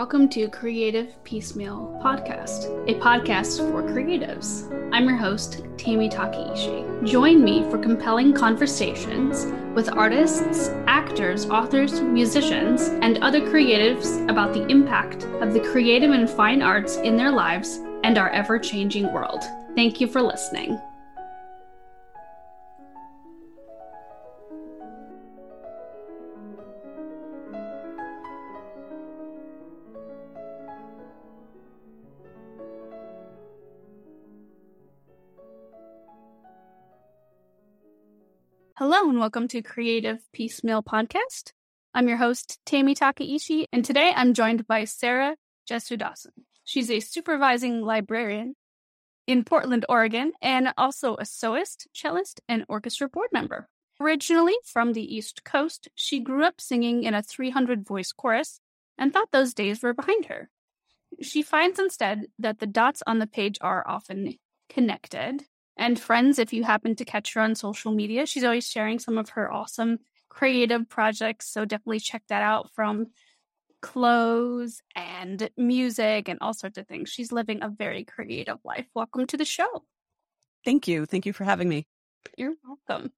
welcome to Creative Piecemeal Podcast, a podcast for creatives. I'm your host, Tammy Takeishi. Join me for compelling conversations with artists, actors, authors, musicians, and other creatives about the impact of the creative and fine arts in their lives and our ever changing world. Thank you for listening. Welcome to Creative Piecemeal Podcast. I'm your host, Tammy Takeishi, and today I'm joined by Sarah Jesu Dawson. She's a supervising librarian in Portland, Oregon, and also a soloist, cellist, and orchestra board member. Originally from the East Coast, she grew up singing in a 300 voice chorus and thought those days were behind her. She finds instead that the dots on the page are often connected and friends if you happen to catch her on social media. She's always sharing some of her awesome creative projects. So definitely check that out from clothes and music and all sorts of things. She's living a very creative life. Welcome to the show. Thank you. Thank you for having me. You're welcome.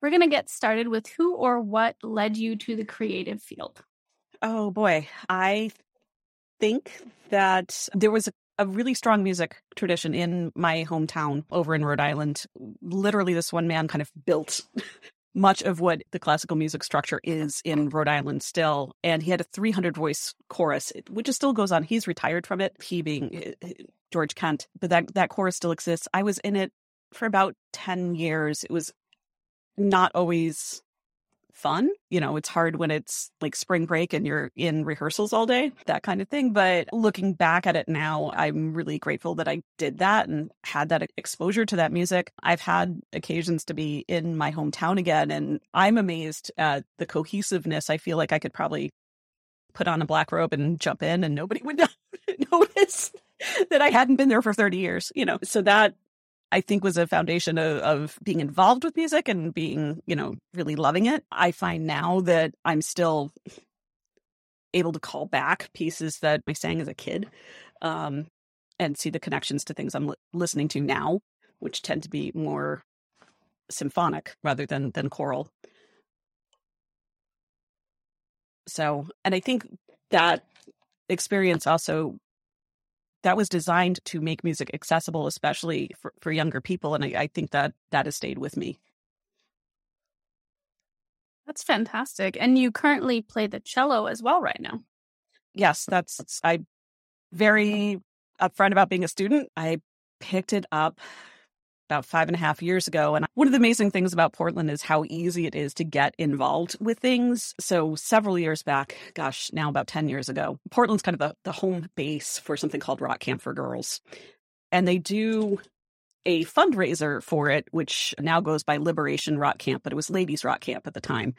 We're going to get started with who or what led you to the creative field. Oh boy. I think that there was a a really strong music tradition in my hometown over in Rhode Island. Literally, this one man kind of built much of what the classical music structure is in Rhode Island still. And he had a 300 voice chorus, which still goes on. He's retired from it, he being eh, eh, George Kent, but that, that chorus still exists. I was in it for about 10 years. It was not always fun. You know, it's hard when it's like spring break and you're in rehearsals all day, that kind of thing. But looking back at it now, I'm really grateful that I did that and had that exposure to that music. I've had occasions to be in my hometown again, and I'm amazed at the cohesiveness. I feel like I could probably put on a black robe and jump in and nobody would notice that I hadn't been there for 30 years, you know. So that I think was a foundation of, of, being involved with music and being, you know, really loving it. I find now that I'm still able to call back pieces that I sang as a kid um, and see the connections to things I'm li- listening to now, which tend to be more symphonic rather than than choral. So, and I think that experience also that was designed to make music accessible, especially for, for younger people. And I, I think that that has stayed with me. That's fantastic. And you currently play the cello as well right now. Yes, that's I very upfront about being a student. I picked it up about five and a half years ago. And one of the amazing things about Portland is how easy it is to get involved with things. So several years back, gosh, now about 10 years ago, Portland's kind of the, the home base for something called Rock Camp for Girls. And they do a fundraiser for it, which now goes by Liberation Rock Camp, but it was Ladies Rock Camp at the time.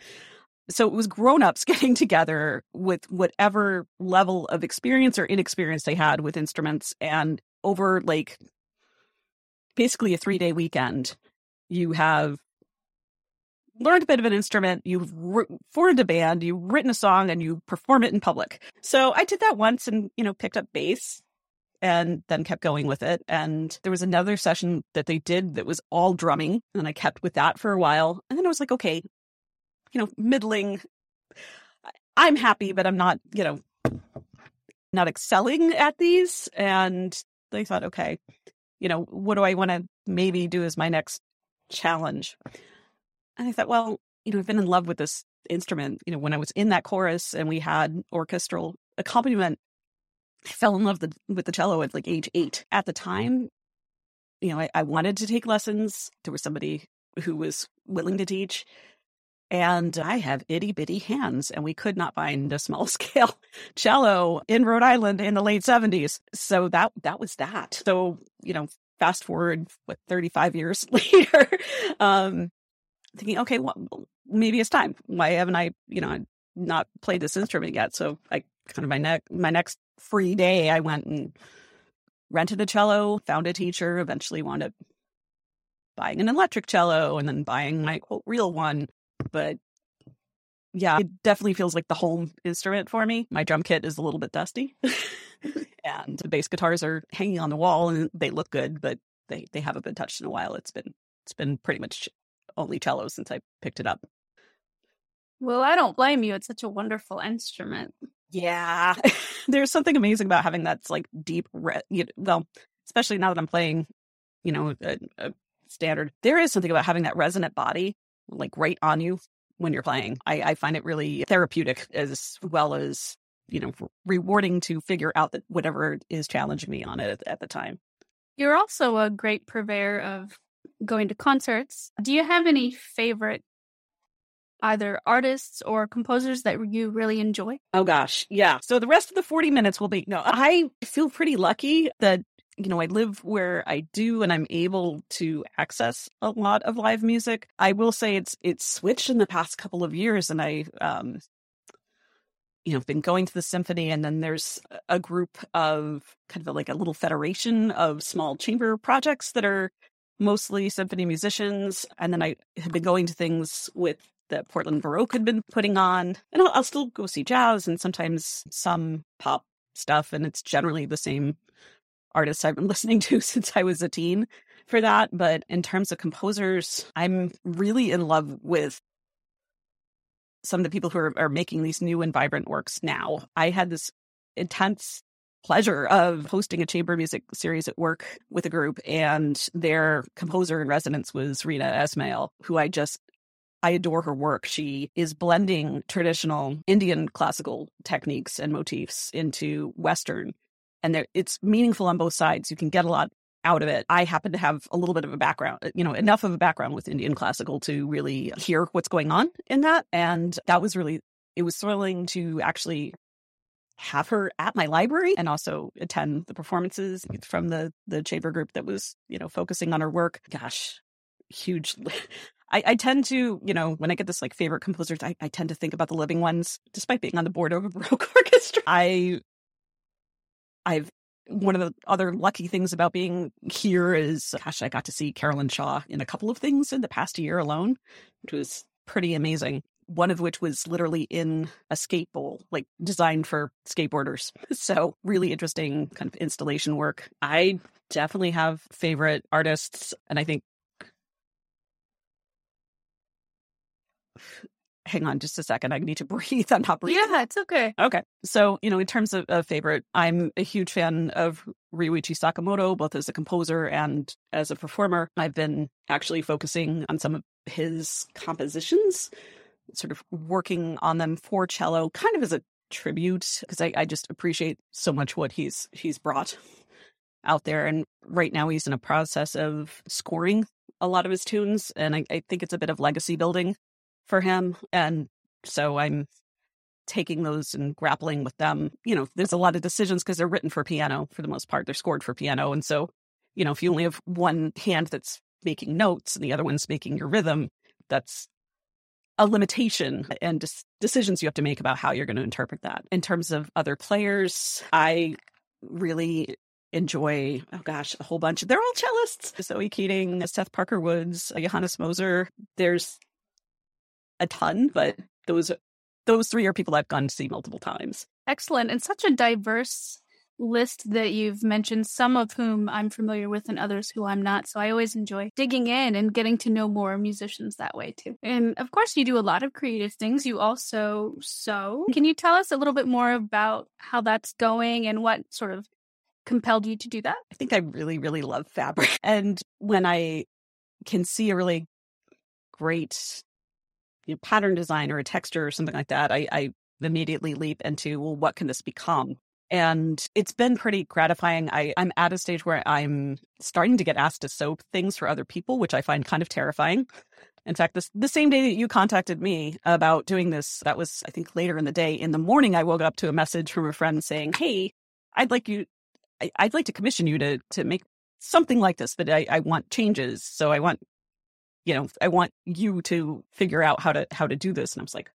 So it was grown ups getting together with whatever level of experience or inexperience they had with instruments and over like basically a three day weekend. You have learned a bit of an instrument, you've formed a band, you've written a song, and you perform it in public. So I did that once and, you know, picked up bass and then kept going with it. And there was another session that they did that was all drumming, and I kept with that for a while. And then I was like, okay, you know, middling. I'm happy, but I'm not, you know, not excelling at these. And they thought, okay, you know, what do I want to maybe do as my next challenge? And I thought, well, you know, I've been in love with this instrument. You know, when I was in that chorus and we had orchestral accompaniment, I fell in love the, with the cello at like age eight. At the time, you know, I, I wanted to take lessons. There was somebody who was willing to teach and I have itty bitty hands, and we could not find a small scale cello in Rhode Island in the late 70s. So that that was that. So, you know, fast forward what 35 years later, um, thinking, okay, well, maybe it's time. Why haven't I, you know, not played this instrument yet? So I kind of my next my next free day, I went and rented a cello, found a teacher, eventually wound up buying an electric cello and then buying my quote real one but yeah, it definitely feels like the home instrument for me. My drum kit is a little bit dusty. and the bass guitars are hanging on the wall and they look good, but they, they haven't been touched in a while. It's been it's been pretty much only cello since I picked it up. Well, I don't blame you. It's such a wonderful instrument. Yeah. There's something amazing about having that's like deep, re- you know, well, especially now that I'm playing, you know, a, a standard. There is something about having that resonant body like right on you when you're playing. I, I find it really therapeutic as well as, you know, rewarding to figure out that whatever is challenging me on it at, at the time. You're also a great purveyor of going to concerts. Do you have any favorite either artists or composers that you really enjoy? Oh gosh, yeah. So the rest of the 40 minutes will be no, I feel pretty lucky that you know, I live where I do and I'm able to access a lot of live music. I will say it's it's switched in the past couple of years and I um you know, been going to the symphony and then there's a group of kind of like a little federation of small chamber projects that are mostly symphony musicians and then I have been going to things with that Portland Baroque had been putting on. And I'll, I'll still go see jazz and sometimes some pop stuff. And it's generally the same artists I've been listening to since I was a teen for that. But in terms of composers, I'm really in love with some of the people who are, are making these new and vibrant works now. I had this intense pleasure of hosting a chamber music series at work with a group and their composer in residence was Reena Esmail, who I just I adore her work. She is blending traditional Indian classical techniques and motifs into Western, and it's meaningful on both sides. You can get a lot out of it. I happen to have a little bit of a background, uh, you know, enough of a background with Indian classical to really hear what's going on in that. And that was really, it was thrilling to actually have her at my library and also attend the performances from the the chamber group that was, you know, focusing on her work. Gosh, huge I, I, tend to, you know, when I get this like favorite composers, I, I tend to think about the living ones, despite being on the board of a Baroque orchestra. I, I've one of the other lucky things about being here is, gosh, I got to see Caroline Shaw in a couple of things in the past year alone, which was pretty amazing. One of which was literally in a skate bowl, like designed for skateboarders. So, really interesting kind of installation work. I definitely have favorite artists, and I think hang on just a second. I need to breathe. I'm not breathing. Yeah, it's okay. Okay. So, you know, in terms of a favorite, I'm a huge fan of Ryuichi Sakamoto, both as a composer and as a performer. I've been actually focusing on some of his compositions, sort of working on them for cello, kind of as a tribute, because I, I just appreciate so much what he's he's brought out there. And right now he's in a process of scoring a lot of his tunes. And I, I think it's a bit of legacy building for him. And so I'm taking those and grappling with them. You know, there's a lot of decisions because they're written for piano for the most part. They're scored for piano. And so, you know, if you only have one hand that's making notes and the other one's making your rhythm, that's a limitation and decisions you have to make about how you're going to interpret that. In terms of other players, I really enjoy, oh gosh, a whole bunch. They're all cellists. Zoe Keating, Seth Parker Woods, Johannes Moser. There's a ton, but those those three are people I've gone to see multiple times. Excellent. And such a diverse list that you've mentioned, some of whom I'm familiar with and others who I'm not. So I always enjoy digging in and getting to know more musicians that way too. And of course, you do a lot of creative things. You also sew. Mm-hmm. Can you tell us a little bit more about how that's going and what sort of compelled you to do that? I think I really, really love fabric. And when I can see a really great you know, pattern design or a texture or something like that, I, I immediately leap into, well, what can this become? And it's been pretty gratifying. I, I'm at a stage where I'm starting to get asked to sew things for other people, which I find kind of terrifying. In fact, this the same day that you contacted me about doing this, that was I think later in the day. In the morning, I woke up to a message from a friend saying, "Hey, I'd like you, I, would like to commission you to to make something like this, but I, I want changes. So I want you know, I want you to figure out how to how to do this. And I was like,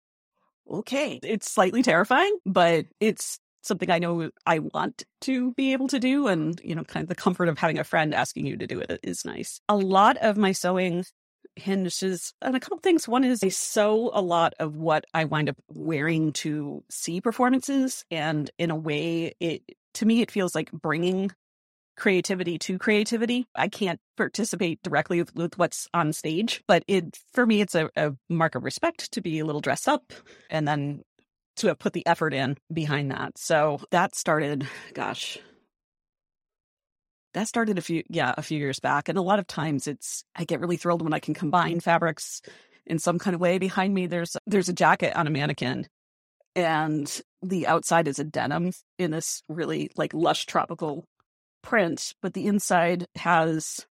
okay. It's slightly terrifying, but it's something I know I want to be able to do. And, you know, kind of the comfort of having a friend asking you to do it is nice. A lot of my sewing hinges on a couple things. One is I sew a lot of what I wind up wearing to see performances. And in a way, it to me, it feels like bringing creativity to creativity. I can't participate directly with, with what's on stage, but it for me, it's a, a mark of respect to be a little dressed up and then to have put the effort in behind that. So that started, gosh, that started a few yeah a few years back and a lot of times it's i get really thrilled when i can combine fabrics in some kind of way behind me there's there's a jacket on a mannequin and the outside is a denim in this really like lush tropical print but the inside has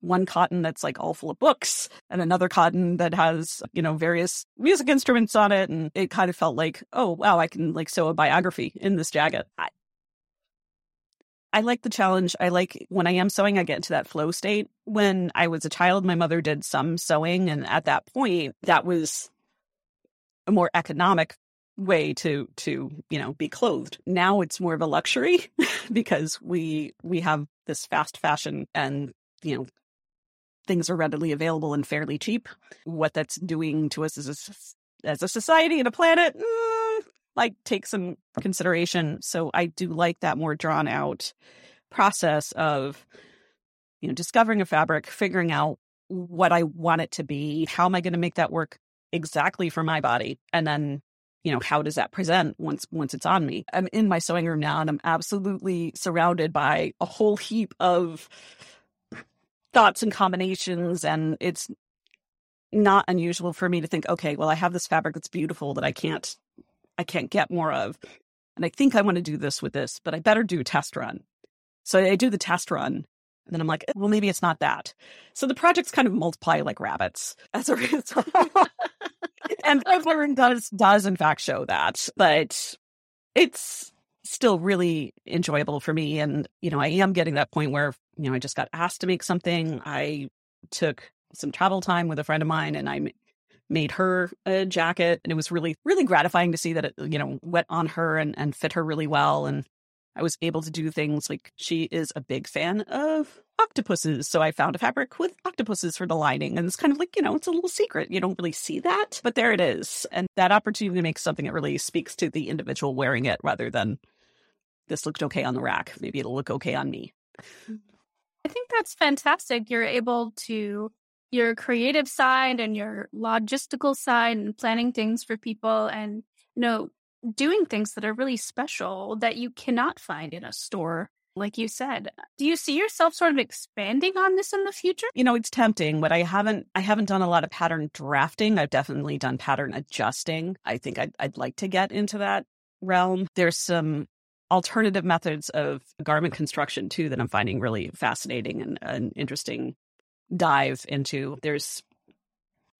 one cotton that's like all full of books and another cotton that has you know various music instruments on it and it kind of felt like oh wow i can like sew a biography in this jacket I, I like the challenge. I like when I am sewing, I get into that flow state. When I was a child, my mother did some sewing. And at that point, that was a more economic way to to you know be clothed now it's more of a luxury because we we have this fast fashion and you know things are readily available and fairly cheap what that's doing to us as a as a society and a planet mm, like take some consideration. So I do like that more drawn out process of you know discovering a fabric, figuring out what I want it to be, how am I going to make that work exactly for my body, and then you know how does that present once once it's on me. I'm in my sewing room now, and I'm absolutely surrounded by a whole heap of thoughts and combinations, and it's not unusual for me to think, okay, well, I have this fabric that's beautiful that I can't I can't get more of. And I think I want to do this with this, but I better do a test run. So I do the test run. And then I'm like, well, maybe it's not that. So the projects kind of multiply like rabbits as a result. and I've learned does does in fact show that. But it's still really enjoyable for me. And, you know, I am getting that point where, you know, I just got asked to make something. I took some travel time with a friend of mine and I made her a jacket and it was really really gratifying to see that it you know went on her and, and fit her really well and i was able to do things like she is a big fan of octopuses so i found a fabric with octopuses for the lining and it's kind of like you know it's a little secret. You don't really see that but there it is and that opportunity to make something that really speaks to the individual wearing it rather than this looked okay on the rack. Maybe it'll look okay on me. I think that's fantastic. You're able to your creative side and your logistical side and planning things for people and you know doing things that are really special that you cannot find in a store like you said. Do you see yourself sort of expanding on this in the future? You know it's tempting but i haven't i haven't done a lot of pattern drafting. I've definitely done pattern adjusting. I think i'd, I'd like to get into that realm. There's some alternative methods of garment construction too that i'm finding really fascinating and, and interesting dive into. There's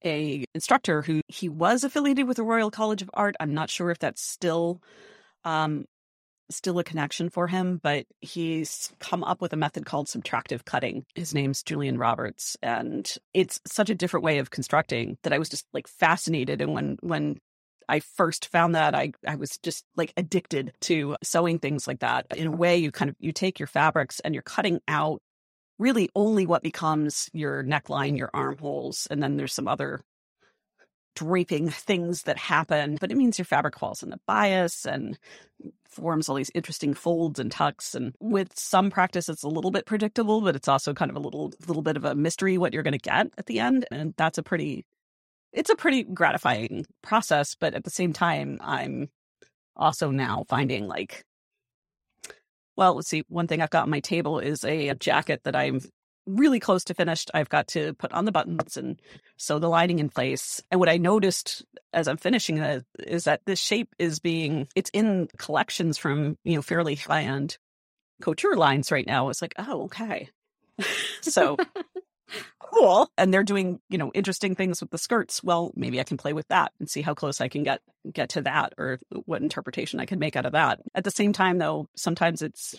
a instructor who he was affiliated with the Royal College of Art. I'm not sure if that's still um, still a connection for him, but he's come up with a method called subtractive cutting. His name's Julian Roberts, and it's such a different way of constructing that I was just like fascinated. And when when I first found that, I I was just like addicted to sewing things like that. In a way, you kind of you take your fabrics and you're cutting out really only what becomes your neckline, your armholes, and then there's some other draping things that happen, but it means your fabric falls in the bias and forms all these interesting folds and tucks. And with some practice, it's a little bit predictable, but it's also kind of a little little bit of a mystery what you're going to get at the end. And that's a pretty it's a pretty gratifying process, but at the same time, I'm also now finding like well, let's see. One thing I've got on my table is a, a jacket that I'm really close to finished. I've got to put on the buttons and sew the lining in place. And what I noticed as I'm finishing it is that this shape is being it's in collections from, you know, fairly high end couture lines right now. It's like, oh, okay. so cool. And they're doing, you know, interesting things with the skirts. Well, maybe I can play with that and see how close I can get get to that or what interpretation I can make out of that. At the same time though, sometimes it's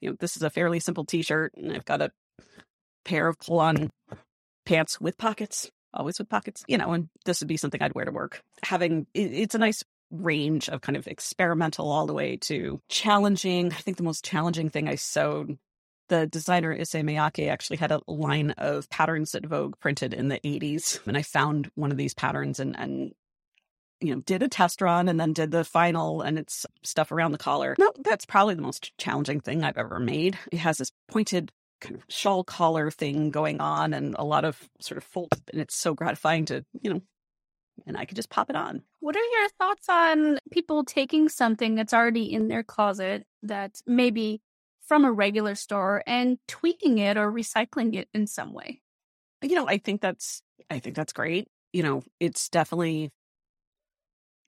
you know, this is a fairly simple t-shirt and I've got a pair of pull-on pants with pockets, always with pockets, you know, and this would be something I'd wear to work. Having it's a nice range of kind of experimental all the way to challenging. I think the most challenging thing I sewed the designer Issey Miyake actually had a line of patterns that Vogue printed in the 80s. And I found one of these patterns and, and you know, did a test run and then did the final and it's stuff around the collar. No, that's probably the most challenging thing I've ever made. It has this pointed kind of shawl collar thing going on and a lot of sort of fold and it's so gratifying to, you know, and I could just pop it on. What are your thoughts on people taking something that's already in their closet that maybe from a regular store and tweaking it or recycling it in some way? You know, I think that's I think that's great. You know, it's definitely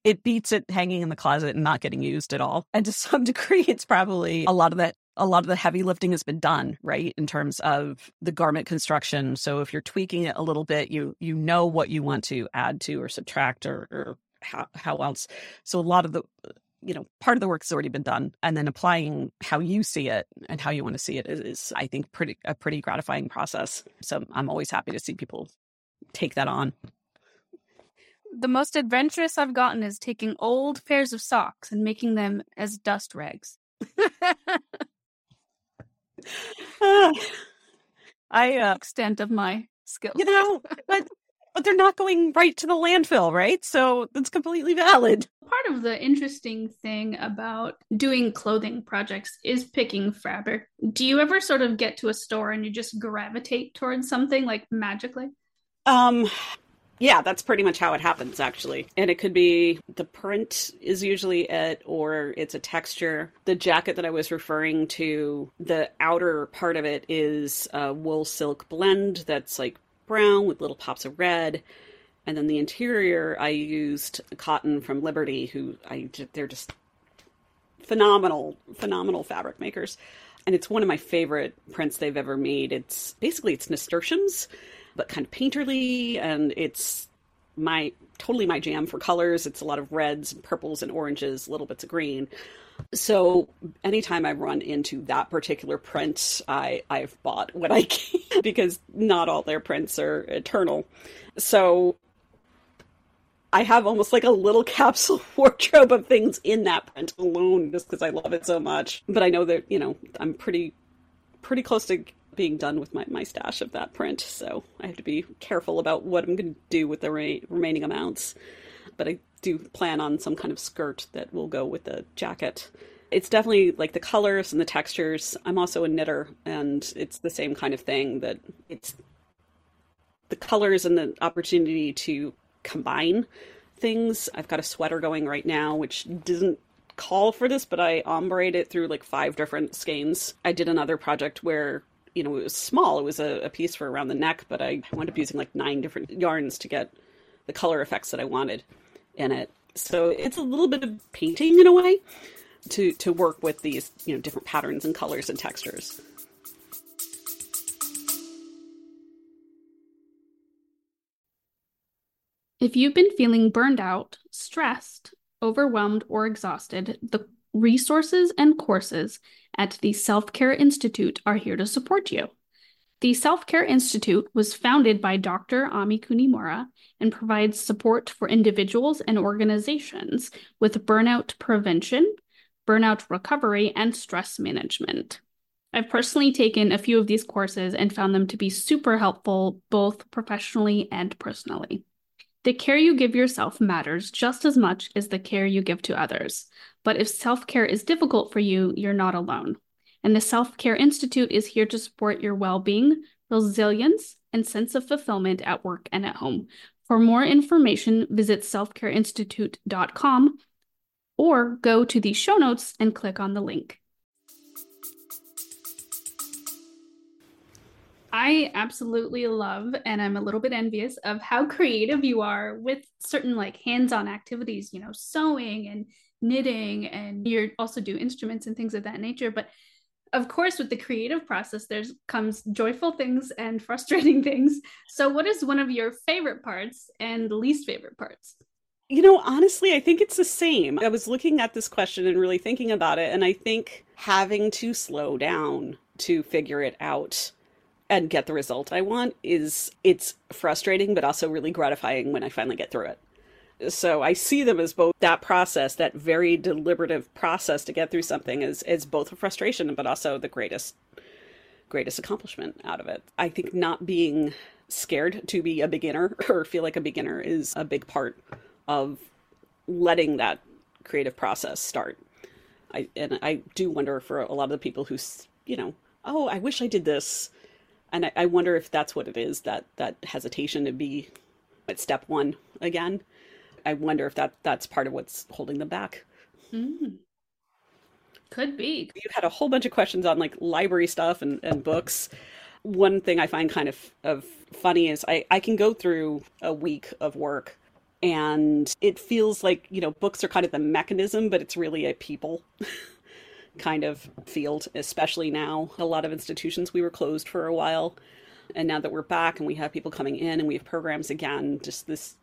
it beats it hanging in the closet and not getting used at all. And to some degree, it's probably a lot of that a lot of the heavy lifting has been done, right? In terms of the garment construction. So if you're tweaking it a little bit, you you know what you want to add to or subtract or, or how, how else. So a lot of the you know part of the work has already been done and then applying how you see it and how you want to see it is, i think pretty a pretty gratifying process so i'm always happy to see people take that on the most adventurous I've gotten is taking old pairs of socks and making them as dust rags. I uh, extent of my skill. You know, but but they're not going right to the landfill, right? So that's completely valid. Part of the interesting thing about doing clothing projects is picking fabric. Do you ever sort of get to a store and you just gravitate towards something like magically? Um yeah, that's pretty much how it happens, actually. And it could be the print is usually it, or it's a texture. The jacket that I was referring to, the outer part of it is a wool silk blend that's like brown with little pops of red. And then the interior, I used cotton from Liberty, who I they're just phenomenal, phenomenal fabric makers. And it's one of my favorite prints they've ever made. It's basically it's nasturtiums but kind of painterly, and it's my totally my jam for colors. It's a lot of reds and purples and oranges, little bits of green. So anytime I run into that particular print, I I've bought what I can because not all their prints are eternal. So I have almost like a little capsule wardrobe of things in that print alone just because I love it so much. But I know that, you know, I'm pretty pretty close to being done with my, my stash of that print, so I have to be careful about what I'm going to do with the re- remaining amounts. But I do plan on some kind of skirt that will go with the jacket. It's definitely like the colors and the textures. I'm also a knitter, and it's the same kind of thing that it's the colors and the opportunity to combine things. I've got a sweater going right now, which doesn't call for this, but I ombre it through like five different skeins. I did another project where you know, it was small. It was a, a piece for around the neck, but I wound up using like nine different yarns to get the color effects that I wanted in it. So it's a little bit of painting in a way to to work with these, you know, different patterns and colors and textures. If you've been feeling burned out, stressed, overwhelmed, or exhausted, the resources and courses at the Self Care Institute are here to support you. The Self Care Institute was founded by Dr. Ami Kunimura and provides support for individuals and organizations with burnout prevention, burnout recovery, and stress management. I've personally taken a few of these courses and found them to be super helpful both professionally and personally. The care you give yourself matters just as much as the care you give to others. But if self care is difficult for you, you're not alone. And the Self Care Institute is here to support your well being, resilience, and sense of fulfillment at work and at home. For more information, visit selfcareinstitute.com or go to the show notes and click on the link. I absolutely love and I'm a little bit envious of how creative you are with certain like hands-on activities, you know, sewing and knitting and you also do instruments and things of that nature but of course with the creative process there's comes joyful things and frustrating things. So what is one of your favorite parts and least favorite parts? You know honestly i think it's the same. I was looking at this question and really thinking about it and i think having to slow down to figure it out and get the result i want is it's frustrating but also really gratifying when i finally get through it so I see them as both that process, that very deliberative process to get through something, is as both a frustration, but also the greatest greatest accomplishment out of it. I think not being scared to be a beginner or feel like a beginner is a big part of letting that creative process start. I and I do wonder for a lot of the people who you know, oh, I wish I did this, and I, I wonder if that's what it is that that hesitation to be at step one again. I wonder if that that's part of what's holding them back. Mm. Could be. You had a whole bunch of questions on like library stuff and, and books. One thing I find kind of, of funny is I, I can go through a week of work and it feels like, you know, books are kind of the mechanism, but it's really a people kind of field, especially now. A lot of institutions we were closed for a while. And now that we're back and we have people coming in and we have programs again, just this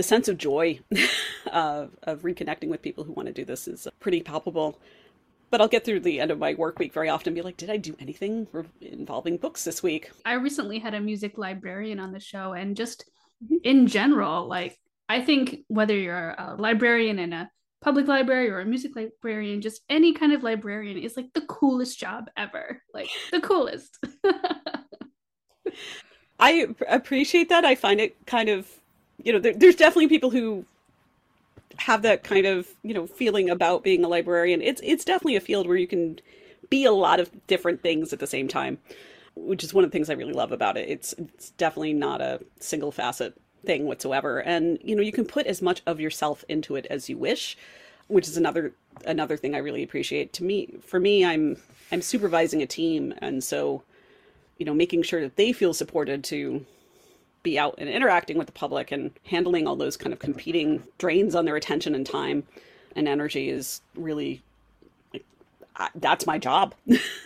the sense of joy of, of reconnecting with people who want to do this is pretty palpable. But I'll get through the end of my work week very often and be like, did I do anything involving books this week? I recently had a music librarian on the show, and just mm-hmm. in general, like, I think whether you're a librarian in a public library or a music librarian, just any kind of librarian is like the coolest job ever. Like, the coolest. I appreciate that. I find it kind of you know, there, there's definitely people who have that kind of you know feeling about being a librarian. It's it's definitely a field where you can be a lot of different things at the same time, which is one of the things I really love about it. It's it's definitely not a single facet thing whatsoever, and you know you can put as much of yourself into it as you wish, which is another another thing I really appreciate. To me, for me, I'm I'm supervising a team, and so you know making sure that they feel supported to be out and interacting with the public and handling all those kind of competing drains on their attention and time and energy is really like I, that's my job.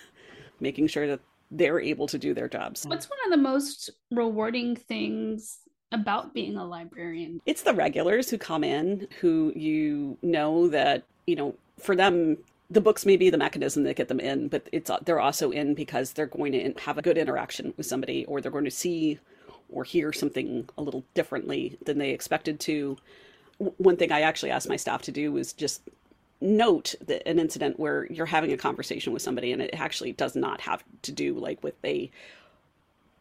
Making sure that they're able to do their jobs. What's one of the most rewarding things about being a librarian? It's the regulars who come in who you know that you know for them the books may be the mechanism that get them in but it's they're also in because they're going to have a good interaction with somebody or they're going to see or hear something a little differently than they expected to. One thing I actually asked my staff to do was just note that an incident where you're having a conversation with somebody and it actually does not have to do like with a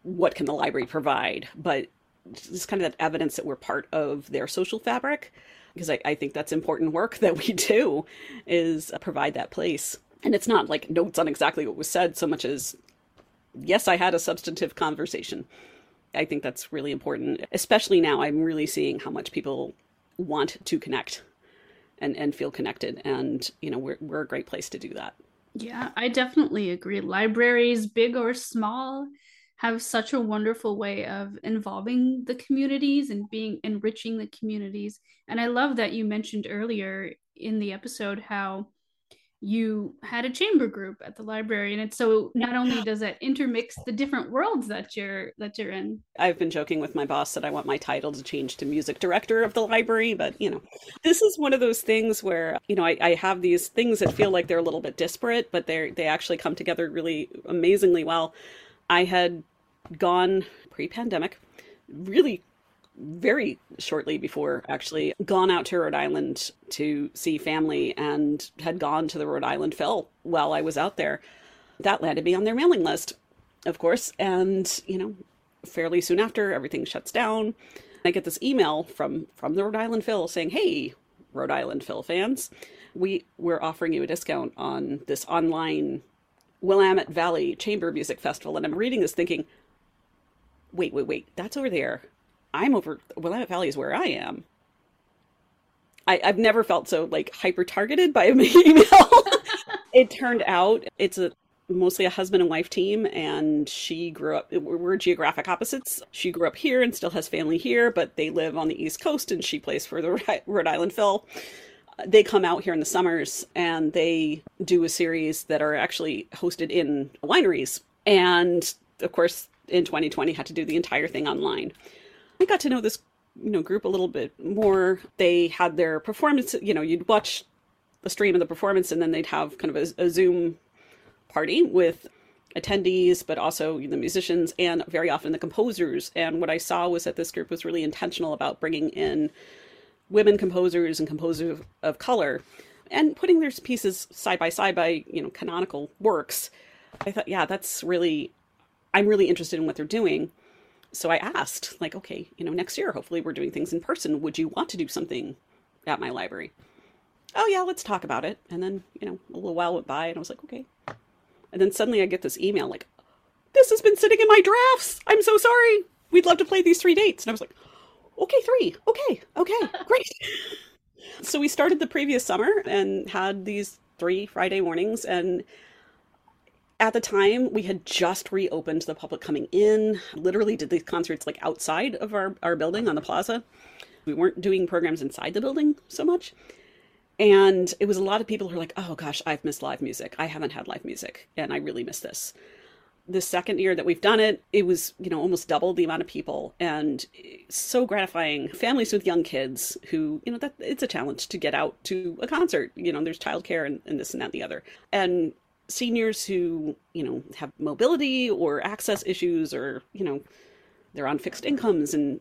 what can the library provide, but just kind of that evidence that we're part of their social fabric because I, I think that's important work that we do is uh, provide that place. And it's not like notes on exactly what was said so much as yes i had a substantive conversation I think that's really important, especially now. I'm really seeing how much people want to connect and, and feel connected. And, you know, we're, we're a great place to do that. Yeah, I definitely agree. Libraries, big or small, have such a wonderful way of involving the communities and being enriching the communities. And I love that you mentioned earlier in the episode how you had a chamber group at the library and it's so not only does that intermix the different worlds that you're that you're in. I've been joking with my boss that i want my title to change to music director of the library but you know this is one of those things where you know i, I have these things that feel like they're a little bit disparate but they're they actually come together really amazingly well. I had gone pre-pandemic really very shortly before actually gone out to Rhode Island to see family and had gone to the Rhode Island Phil while I was out there. That landed me on their mailing list, of course. And, you know, fairly soon after, everything shuts down. I get this email from from the Rhode Island Phil saying, "Hey, Rhode Island Phil fans, we we're offering you a discount on this online Willamette Valley Chamber Music Festival." And I'm reading this thinking, "Wait, wait, wait, that's over there. I'm over Willamette Valley is where I am. I, I've never felt so like hyper targeted by a email. it turned out it's a mostly a husband and wife team and she grew up we're geographic opposites she grew up here and still has family here but they live on the east coast and she plays for the rhode island phil they come out here in the summers and they do a series that are actually hosted in wineries and of course in 2020 had to do the entire thing online I got to know this, you know, group a little bit more. They had their performance, you know, you'd watch the stream of the performance and then they'd have kind of a, a Zoom party with attendees, but also the musicians and very often the composers. And what I saw was that this group was really intentional about bringing in women composers and composers of color and putting their pieces side by side by, you know, canonical works I thought, yeah, that's really, I'm really interested in what they're doing. So I asked, like, okay, you know, next year, hopefully we're doing things in person. Would you want to do something at my library? Oh, yeah, let's talk about it. And then, you know, a little while went by and I was like, okay. And then suddenly I get this email like, this has been sitting in my drafts. I'm so sorry. We'd love to play these three dates. And I was like, okay, three. Okay, okay, great. so we started the previous summer and had these three Friday mornings. And at the time, we had just reopened the public coming in, literally did these concerts like outside of our, our building on the plaza. We weren't doing programs inside the building so much. And it was a lot of people who are like, oh gosh, I've missed live music. I haven't had live music and I really miss this the second year that we've done it, it was, you know, almost double the amount of people and so gratifying. Families with young kids who, you know, that it's a challenge to get out to a concert. You know, there's childcare and, and this and that and the other. And seniors who, you know, have mobility or access issues or, you know, they're on fixed incomes and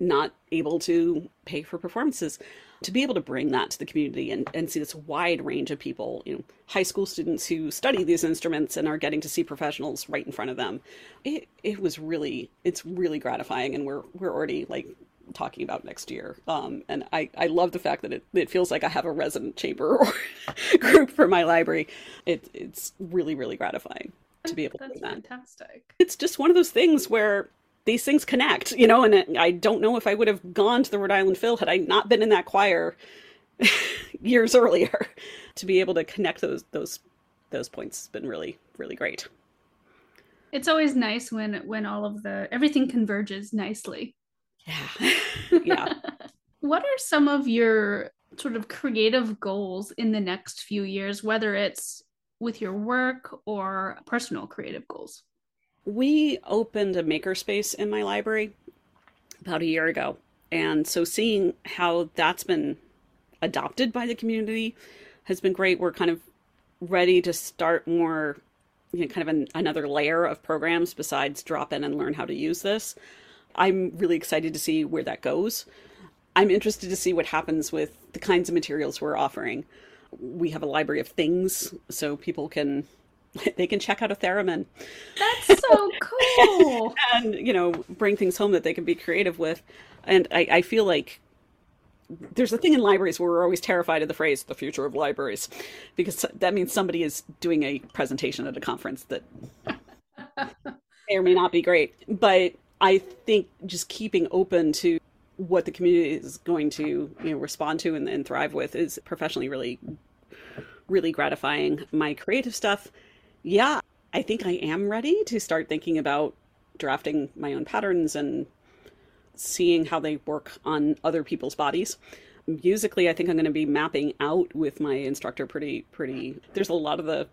not able to pay for performances to be able to bring that to the community and, and see this wide range of people, you know, high school students who study these instruments and are getting to see professionals right in front of them. It it was really it's really gratifying and we're we're already like talking about next year. Um, and I, I love the fact that it, it feels like I have a resident chamber or group for my library. It, it's really, really gratifying to be able That's to do that. fantastic. It's just one of those things where these things connect, you know, and it, I don't know if I would have gone to the Rhode Island Phil had I not been in that choir years earlier. to be able to connect those those those points has been really really great. It's always nice when when all of the everything converges nicely. Yeah. yeah. what are some of your sort of creative goals in the next few years, whether it's with your work or personal creative goals? We opened a makerspace in my library about a year ago. And so seeing how that's been adopted by the community has been great. We're kind of ready to start more, you know, kind of an, another layer of programs besides drop in and learn how to use this. I'm really excited to see where that goes. I'm interested to see what happens with the kinds of materials we're offering. We have a library of things, so people can they can check out a theremin. That's so cool. and you know, bring things home that they can be creative with. And I, I feel like there's a thing in libraries where we're always terrified of the phrase "the future of libraries," because that means somebody is doing a presentation at a conference that may or may not be great. But I think just keeping open to what the community is going to you know respond to and, and thrive with is professionally really really gratifying. My creative stuff, yeah, I think I am ready to start thinking about drafting my own patterns and seeing how they work on other people's bodies. Musically, I think I'm going to be mapping out with my instructor pretty pretty. There's a lot of the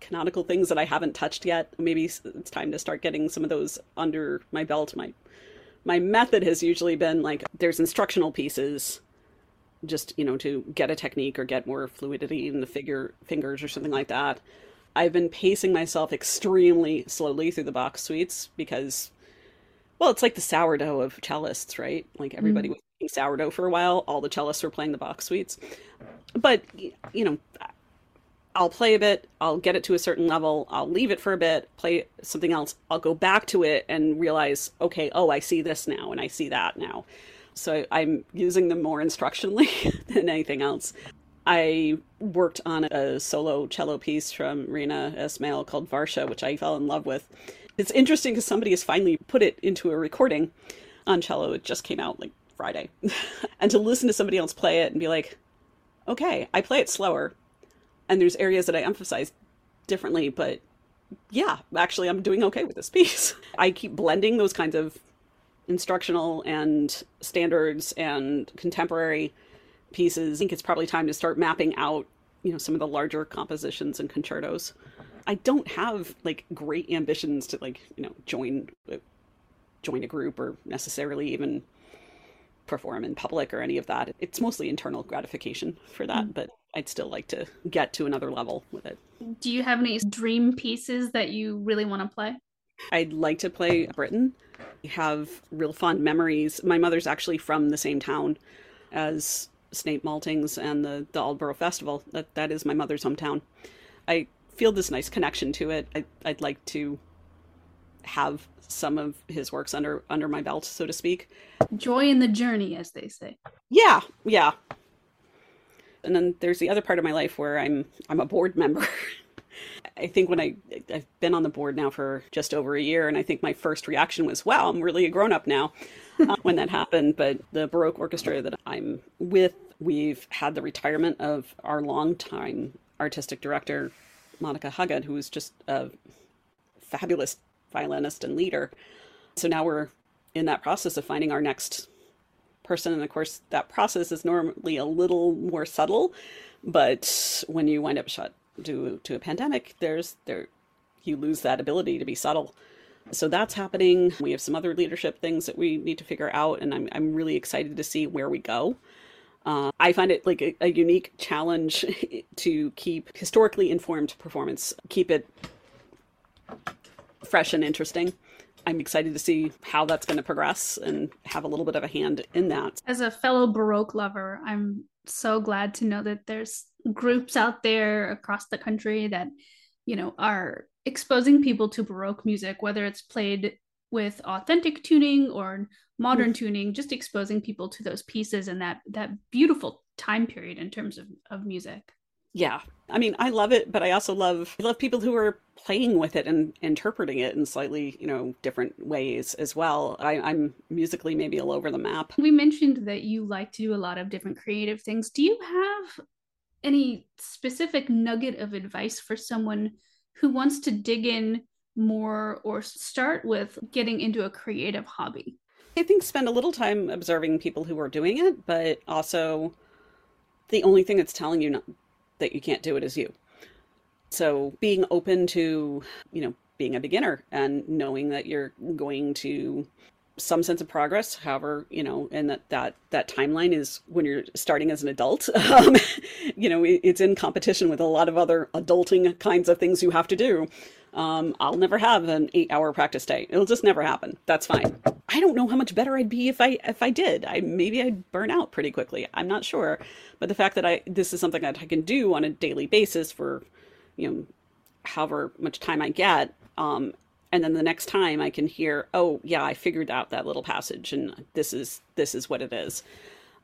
canonical things that I haven't touched yet. Maybe it's time to start getting some of those under my belt. My my method has usually been like there's instructional pieces just, you know, to get a technique or get more fluidity in the figure fingers or something like that. I've been pacing myself extremely slowly through the Bach suites because well, it's like the sourdough of cellists, right? Like everybody mm. was playing sourdough for a while, all the cellists were playing the Bach suites. But you know, I'll play a bit, I'll get it to a certain level, I'll leave it for a bit, play something else, I'll go back to it and realize, okay, oh, I see this now and I see that now. So I'm using them more instructionally than anything else. I worked on a solo cello piece from Reena Esmail called Varsha, which I fell in love with. It's interesting because somebody has finally put it into a recording on cello. It just came out like Friday. and to listen to somebody else play it and be like, okay, I play it slower, and there's areas that I emphasize differently, but yeah, actually, I'm doing okay with this piece. I keep blending those kinds of instructional and standards and contemporary pieces. I think it's probably time to start mapping out, you know, some of the larger compositions and concertos. I don't have like great ambitions to like, you know, join uh, join a group or necessarily even perform in public or any of that. It's mostly internal gratification for that, mm. but I'd still like to get to another level with it. Do you have any dream pieces that you really want to play? I'd like to play Britten. I have real fond memories. My mother's actually from the same town as Snape Maltings and the, the Aldeburgh Festival. That that is my mother's hometown. I feel this nice connection to it. I, I'd like to have some of his works under under my belt, so to speak. Joy in the journey, as they say. Yeah, yeah. And then there's the other part of my life where I'm I'm a board member. I think when I I've been on the board now for just over a year, and I think my first reaction was, "Wow, I'm really a grown up now." uh, when that happened, but the Baroque Orchestra that I'm with, we've had the retirement of our longtime artistic director, Monica Huggett, who was just a fabulous violinist and leader. So now we're in that process of finding our next person. And of course, that process is normally a little more subtle, but when you wind up shut due to a pandemic, there's there you lose that ability to be subtle. So that's happening. We have some other leadership things that we need to figure out, and I'm I'm really excited to see where we go. Uh, I find it like a, a, unique challenge to keep historically informed performance, keep it fresh and interesting. I'm excited to see how that's going to progress and have a little bit of a hand in that. As a fellow Baroque lover, I'm so glad to know that there's groups out there across the country that, you know, are exposing people to Baroque music, whether it's played with authentic tuning or modern mm. tuning, just exposing people to those pieces and that that beautiful time period in terms of, of music. Yeah. I mean, I love it, but I also love I love people who are playing with it and interpreting it in slightly, you know, different ways as well. I, I'm musically maybe all over the map. We mentioned that you like to do a lot of different creative things. Do you have any specific nugget of advice for someone who wants to dig in more or start with getting into a creative hobby? I think spend a little time observing people who are doing it, but also the only thing that's telling you not, that you can't do it as you. So being open to, you know, being a beginner and knowing that you're going to some sense of progress however you know and that that that timeline is when you're starting as an adult um, you know it, it's in competition with a lot of other adulting kinds of things you have to do um, i'll never have an eight hour practice day. It'll just never happen. That's fine. I don't know how much better i'd be if i if i did. I maybe i'd burn out pretty quickly. I'm not sure. But the fact that i this is something that i can do on a daily basis for you know however much time i get um, and then the next time i can hear oh yeah i figured out that little passage and this is this is what it is.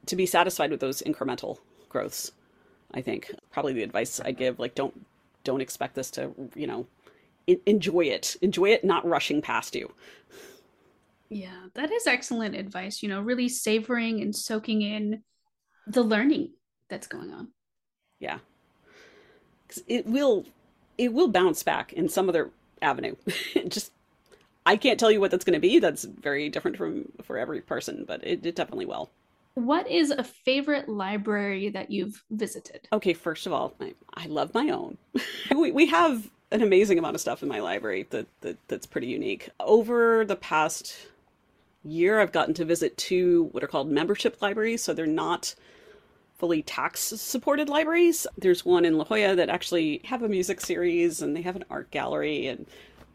To be satisfied with those incremental growths i think probably the advice i give like don't don't expect this to you know enjoy it enjoy it not rushing past you yeah that is excellent advice you know really savoring and soaking in the learning that's going on yeah it will it will bounce back in some other avenue. Just I can't tell you what that's going to be. That's very different from for every person, but it, it definitely will. What is a favorite library that you've visited? Okay, first of all, I, I love my own. we, we have an amazing amount of stuff in my library that, that that's pretty unique. Over the past year, I've gotten to visit two what are called membership libraries. So they're not fully tax supported libraries. There's one in La Jolla that actually have a music series and they have an art gallery. And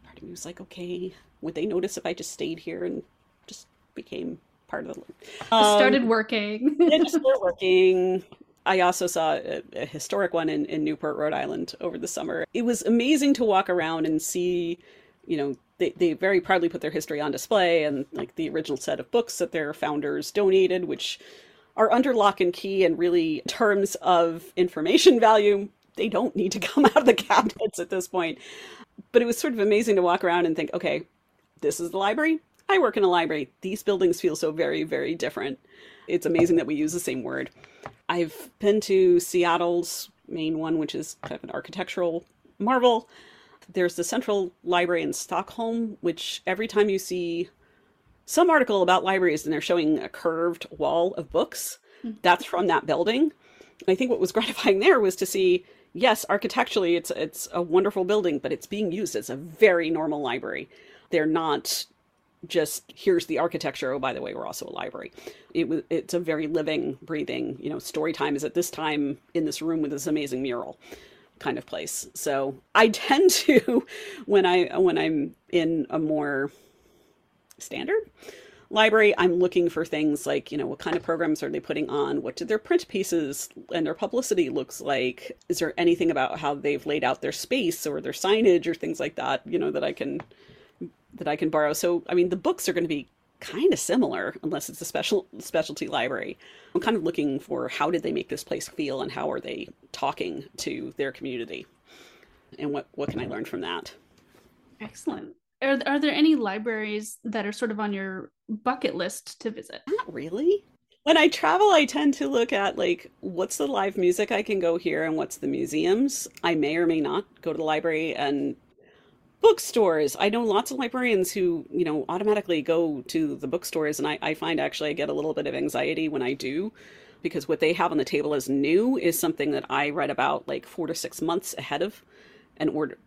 part of me was like, okay, would they notice if I just stayed here and just became part of the. Um, started working. yeah, just started working. I also saw a, a, historic one in, in Newport, Rhode Island over the summer. It was amazing to walk around and see, you know, they, they very proudly put their history on display and like the original set of books that their founders donated, which are under lock and key and really terms of information value. They don't need to come out of the cabinets at this point. But it was sort of amazing to walk around and think okay this is the library i work in a library these buildings feel so very very different it's amazing that we use the same word i've been to seattle's main one which is kind of an architectural marvel there's the central library in stockholm which every time you see some article about libraries and they're showing a curved wall of books. Mm-hmm. That's from that building. I think what was gratifying there was to see yes, architecturally it's it's a wonderful building, but it's being used as a very normal library. They're not just here's the architecture. Oh, by the way, we're also a library. It was it's a very living, breathing. You know, story time is at this time in this room with this amazing mural kind of place. So I tend to when I when I'm in a more standard library, I'm looking for things like, you know, what kind of programs are they putting on? What do their print pieces and their publicity looks like? Is there anything about how they've laid out their space or their signage or things like that, you know, that I can that I can borrow? So, I mean, the books are going to be kind of similar unless it's a special specialty library. I'm kind of looking for how did they make this place feel and how are they talking to their community? And what what can I learn from that? Excellent. Are, are there any libraries that are sort of on your bucket list to visit? Not really. When I travel, I tend to look at like what's the live music I can go here and what's the museums. I may or may not go to the library and bookstores. I know lots of librarians who, you know, automatically go to the bookstores, and I, I find actually I get a little bit of anxiety when I do because what they have on the table as new is something that I read about like four to six months ahead of and order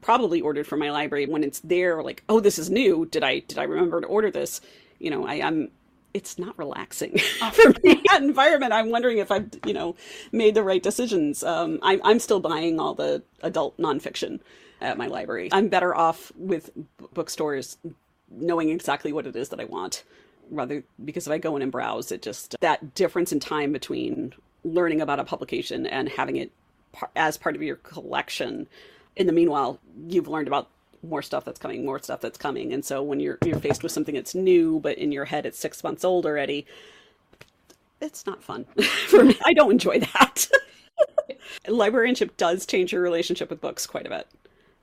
probably ordered from my library. When it's there like oh this is new. Did i did i remember to order this? You know i am it's not relaxing for me that environment. I'm wondering if i've you know made the right decisions. Um, I'm, I'm still buying all the adult nonfiction at my library i'm better off with bookstores knowing exactly what it is that i want rather because if i go in and browse it just that difference in time between learning about a publication and having it as part of your collection in the meanwhile, you've learned about more stuff that's coming, more stuff that's coming. And so when you're you're faced with something that's new, but in your head it's six months old already, it's not fun for me. I don't enjoy that. Librarianship does change your relationship with books quite a bit.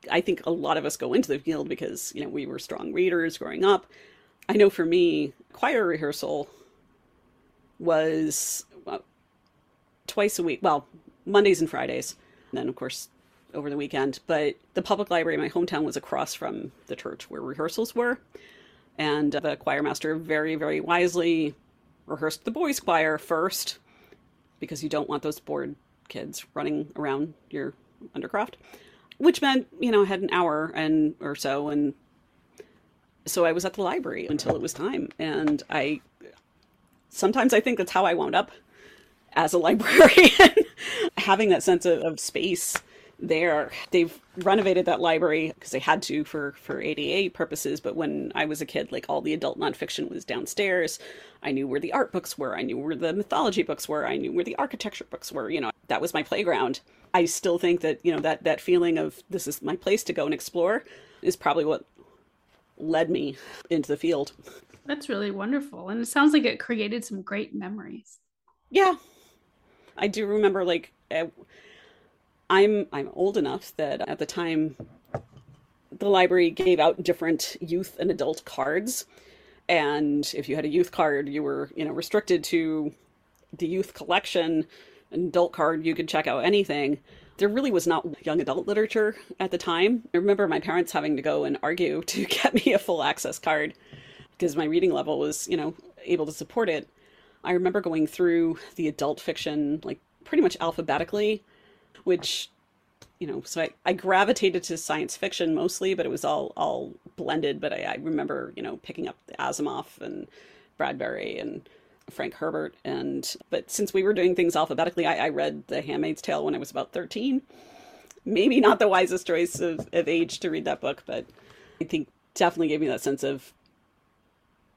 I think a lot of us go into the field because you know we were strong readers growing up. I know for me, choir rehearsal was well, twice a week. Well, Mondays and Fridays. And then of course over the weekend, but the public library in my hometown was across from the church where rehearsals were. And uh, the choir master very, very wisely rehearsed the boys' choir first because you don't want those bored kids running around your undercroft, which meant, you know, I had an hour and or so. And so I was at the library until it was time. And I sometimes I think that's how I wound up as a librarian, having that sense of, of space there. They've renovated that library because they had to for for ADA purposes. But when I was a kid, like all the adult nonfiction was downstairs. I knew where the art books were. I knew where the mythology books were. I knew where the architecture books were. You know, that was my playground. I still think that you know that that feeling of this is my place to go and explore is probably what led me into the field. That's really wonderful, and it sounds like it created some great memories. Yeah, I do remember like. I'm I'm old enough that at the time the library gave out different youth and adult cards. And if you had a youth card you were you know restricted to the youth collection. An adult card you could check out anything. There really was not young adult literature at the time. I remember my parents having to go and argue to get me a full access card because my reading level was you know able to support it. I remember going through the adult fiction like pretty much alphabetically which you know so I, I gravitated to science fiction mostly but it was all all blended. But I, I remember you know picking up asimov and bradbury and frank herbert. And but since we were doing things alphabetically i, I read the handmaid's tale when i was about 13 maybe not the wisest choice of, of age to read that book but i think definitely gave me that sense of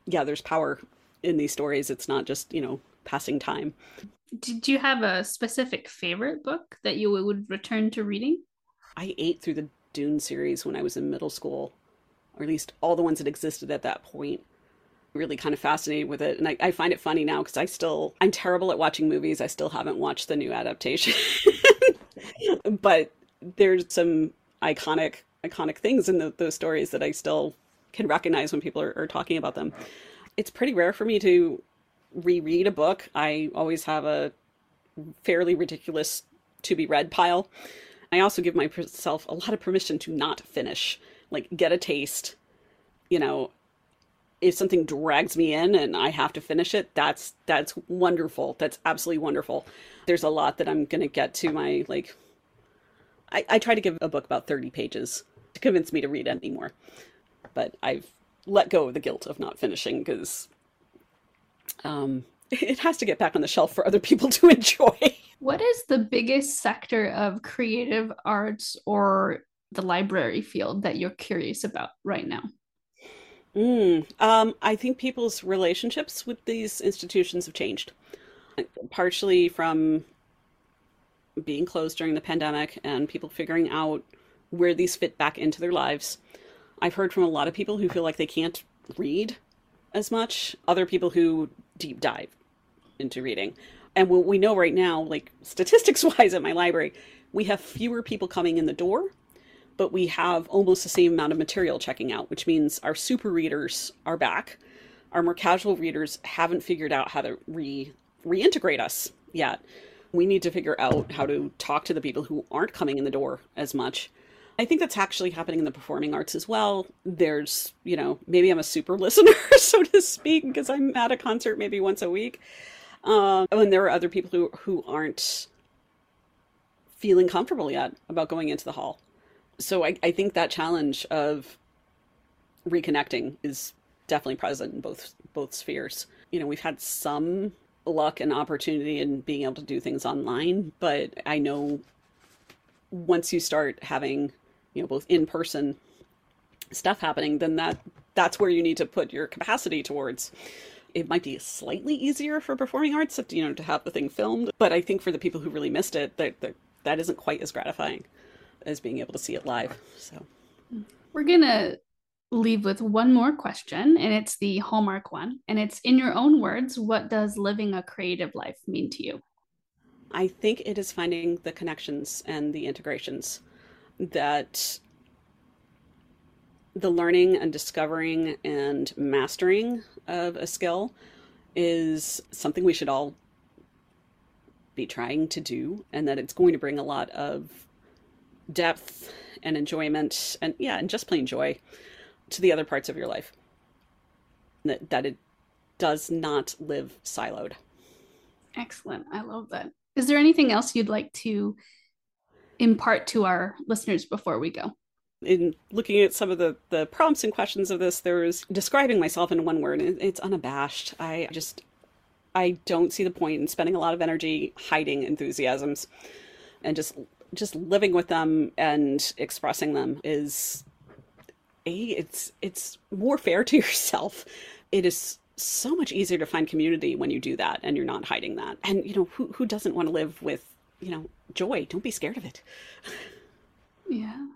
yeah there's power in these stories. It's not just you know passing time did you have a specific favorite book that you would return to reading? I ate through the Dune series when I was in middle school, or at least all the ones that existed at that point. Really kind of fascinated with it. And I, I find it funny now because I still, I'm terrible at watching movies. I still haven't watched the new adaptation. but there's some iconic, iconic things in the, those stories that I still can recognize when people are, are talking about them. It's pretty rare for me to reread a book. I always have a fairly ridiculous to be read pile. I also give myself a lot of permission to not finish, like get a taste. You know, if something drags me in and I have to finish it, that's that's wonderful. That's absolutely wonderful. There's a lot that I'm gonna get to my like. I, I try to give a book about 30 pages to convince me to read anymore, but I've let go of the guilt of not finishing because um, it has to get back on the shelf for other people to enjoy. What is the biggest sector of creative arts or the library field that you're curious about right now? Mm, um, I think people's relationships with these institutions have changed, partially from being closed during the pandemic and people figuring out where these fit back into their lives. I've heard from a lot of people who feel like they can't read as much, other people who deep dive into reading. And what we know right now, like statistics wise at my library, we have fewer people coming in the door but we have almost the same amount of material checking out, which means our super readers are back. Our more casual readers haven't figured out how to re reintegrate us yet. We need to figure out how to talk to the people who aren't coming in the door as much. I think that's actually happening in the performing arts as well. There's, you know, maybe I'm a super listener, so to speak, because I'm at a concert maybe once a week. Um, and there are other people who, who aren't feeling comfortable yet about going into the hall so I, I think that challenge of reconnecting is definitely present in both both spheres. You know, we've had some luck and opportunity in being able to do things online, but I know once you start having, you know, both in person stuff happening, then that that's where you need to put your capacity towards. It might be slightly easier for performing arts, you know, to have the thing filmed, but I think for the people who really missed it, that that, that isn't quite as gratifying as being able to see it live. So we're gonna leave with one more question, and it's the hallmark one, and it's in your own words. What does living a creative life mean to you? I think it is finding the connections and the integrations that the learning and discovering and mastering of a skill is something we should all be trying to do and that it's going to bring a lot of depth and enjoyment and yeah and just plain joy to the other parts of your life. That, that it does not live siloed. Excellent. I love that. Is there anything else you'd like to impart to our listeners before we go. In looking at some of the the prompts and questions of this there was describing myself in one word it's unabashed. I just i don't see the point in spending a lot of energy hiding enthusiasms and just just living with them and expressing them is a it's it's more fair to yourself. It is so much easier to find community when you do that and you're not hiding that. And you know who who doesn't want to live with you know joy don't be scared of it yeah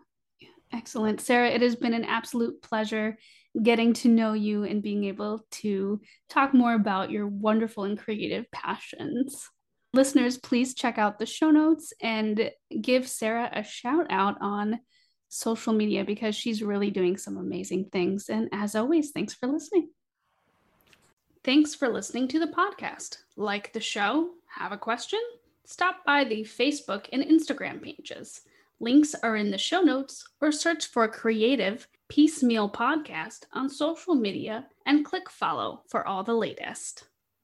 excellent sarah it has been an absolute pleasure getting to know you and being able to talk more about your wonderful and creative passions Listeners, please check out the show notes and give Sarah a shout out on social media because she's really doing some amazing things. And as always, thanks for listening. Thanks for listening to the podcast. Like the show? Have a question? Stop by the Facebook and Instagram pages. Links are in the show notes or search for Creative Piecemeal Podcast on social media and click follow for all the latest.